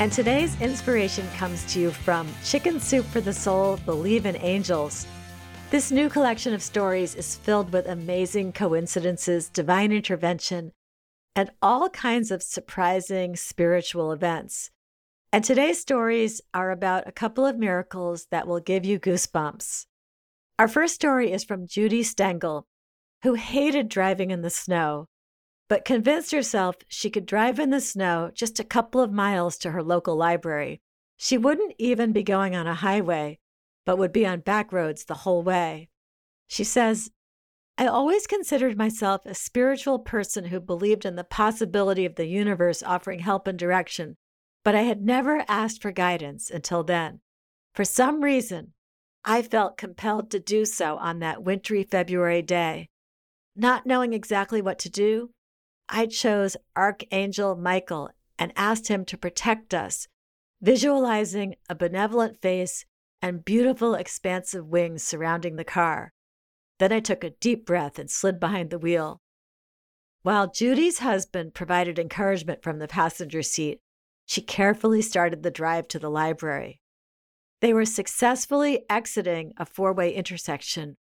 And today's inspiration comes to you from Chicken Soup for the Soul Believe in Angels. This new collection of stories is filled with amazing coincidences, divine intervention, and all kinds of surprising spiritual events. And today's stories are about a couple of miracles that will give you goosebumps. Our first story is from Judy Stengel, who hated driving in the snow but convinced herself she could drive in the snow just a couple of miles to her local library. She wouldn't even be going on a highway, but would be on back roads the whole way. She says, I always considered myself a spiritual person who believed in the possibility of the universe offering help and direction, but I had never asked for guidance until then. For some reason, I felt compelled to do so on that wintry February day. Not knowing exactly what to do, I chose Archangel Michael and asked him to protect us, visualizing a benevolent face and beautiful, expansive wings surrounding the car. Then I took a deep breath and slid behind the wheel. While Judy's husband provided encouragement from the passenger seat, she carefully started the drive to the library. They were successfully exiting a four way intersection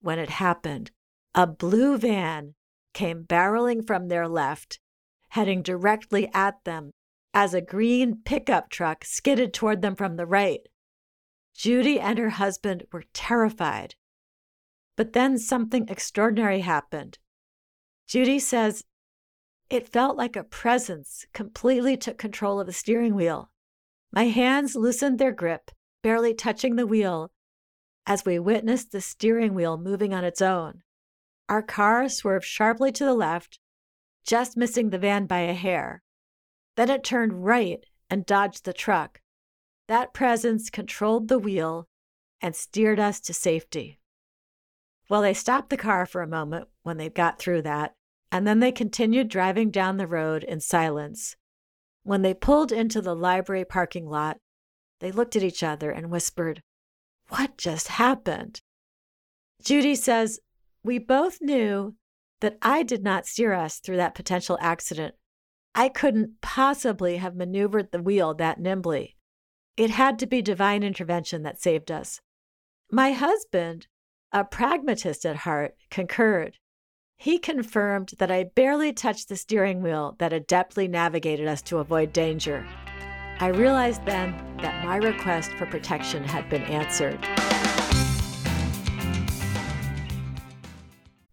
when it happened. A blue van came barreling from their left, heading directly at them as a green pickup truck skidded toward them from the right. Judy and her husband were terrified. But then something extraordinary happened. Judy says, It felt like a presence completely took control of the steering wheel. My hands loosened their grip, barely touching the wheel, as we witnessed the steering wheel moving on its own. Our car swerved sharply to the left, just missing the van by a hair. Then it turned right and dodged the truck. That presence controlled the wheel and steered us to safety. Well, they stopped the car for a moment when they got through that, and then they continued driving down the road in silence. When they pulled into the library parking lot, they looked at each other and whispered, What just happened? Judy says, we both knew that I did not steer us through that potential accident. I couldn't possibly have maneuvered the wheel that nimbly. It had to be divine intervention that saved us. My husband, a pragmatist at heart, concurred. He confirmed that I barely touched the steering wheel that adeptly navigated us to avoid danger. I realized then that my request for protection had been answered.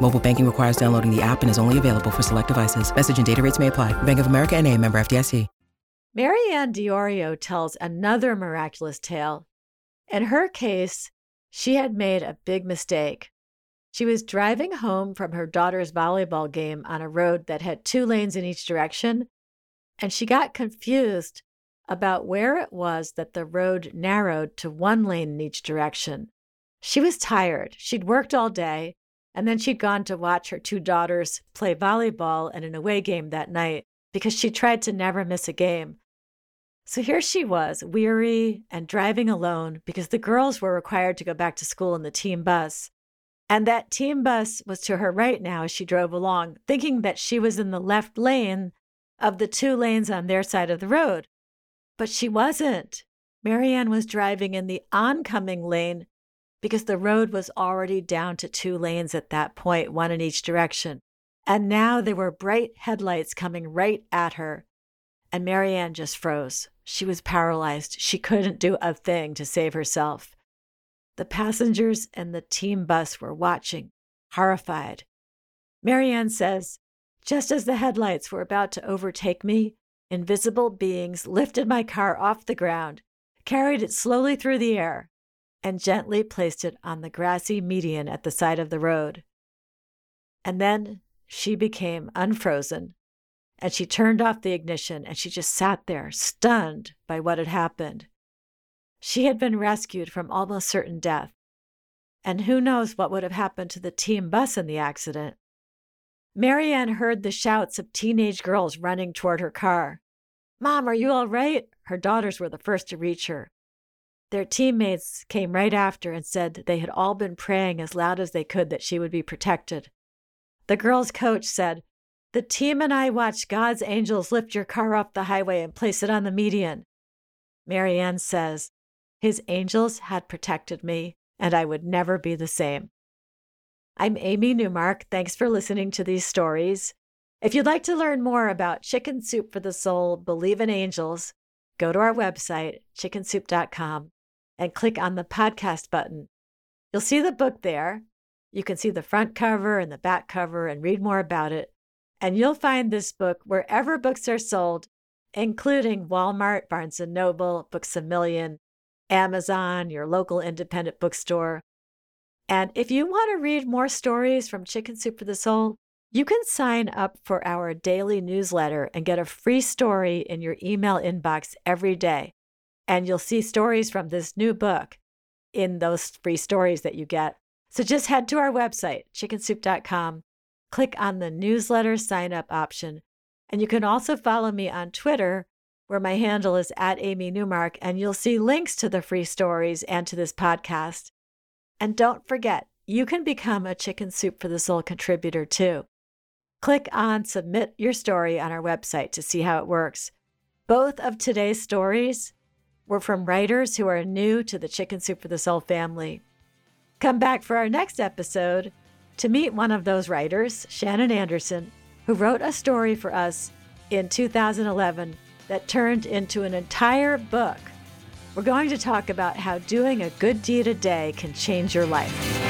Mobile banking requires downloading the app and is only available for select devices. Message and data rates may apply. Bank of America and a member FDIC. Marianne Diorio tells another miraculous tale. In her case, she had made a big mistake. She was driving home from her daughter's volleyball game on a road that had two lanes in each direction, and she got confused about where it was that the road narrowed to one lane in each direction. She was tired. She'd worked all day, and then she'd gone to watch her two daughters play volleyball in an away game that night because she tried to never miss a game. So here she was, weary and driving alone because the girls were required to go back to school in the team bus. And that team bus was to her right now as she drove along, thinking that she was in the left lane of the two lanes on their side of the road. But she wasn't. Marianne was driving in the oncoming lane because the road was already down to two lanes at that point, one in each direction. And now there were bright headlights coming right at her. And Marianne just froze. She was paralyzed. She couldn't do a thing to save herself. The passengers and the team bus were watching, horrified. Marianne says, just as the headlights were about to overtake me, invisible beings lifted my car off the ground, carried it slowly through the air, and gently placed it on the grassy median at the side of the road. And then she became unfrozen, and she turned off the ignition and she just sat there, stunned by what had happened. She had been rescued from almost certain death. And who knows what would have happened to the team bus in the accident. Marianne heard the shouts of teenage girls running toward her car. Mom, are you all right? Her daughters were the first to reach her. Their teammates came right after and said they had all been praying as loud as they could that she would be protected. The girls' coach said, The team and I watched God's angels lift your car off the highway and place it on the median. Marianne says, his angels had protected me, and I would never be the same. I'm Amy Newmark. Thanks for listening to these stories. If you'd like to learn more about Chicken Soup for the Soul, Believe in Angels, go to our website, chickensoup.com, and click on the podcast button. You'll see the book there. You can see the front cover and the back cover and read more about it. And you'll find this book wherever books are sold, including Walmart, Barnes & Noble, Books A Million, Amazon, your local independent bookstore. And if you want to read more stories from Chicken Soup for the Soul, you can sign up for our daily newsletter and get a free story in your email inbox every day. And you'll see stories from this new book in those free stories that you get. So just head to our website, chickensoup.com, click on the newsletter sign up option. And you can also follow me on Twitter where my handle is at Amy Newmark, and you'll see links to the free stories and to this podcast. And don't forget, you can become a Chicken Soup for the Soul contributor too. Click on Submit Your Story on our website to see how it works. Both of today's stories were from writers who are new to the Chicken Soup for the Soul family. Come back for our next episode to meet one of those writers, Shannon Anderson, who wrote a story for us in 2011 that turned into an entire book. We're going to talk about how doing a good deed a day can change your life.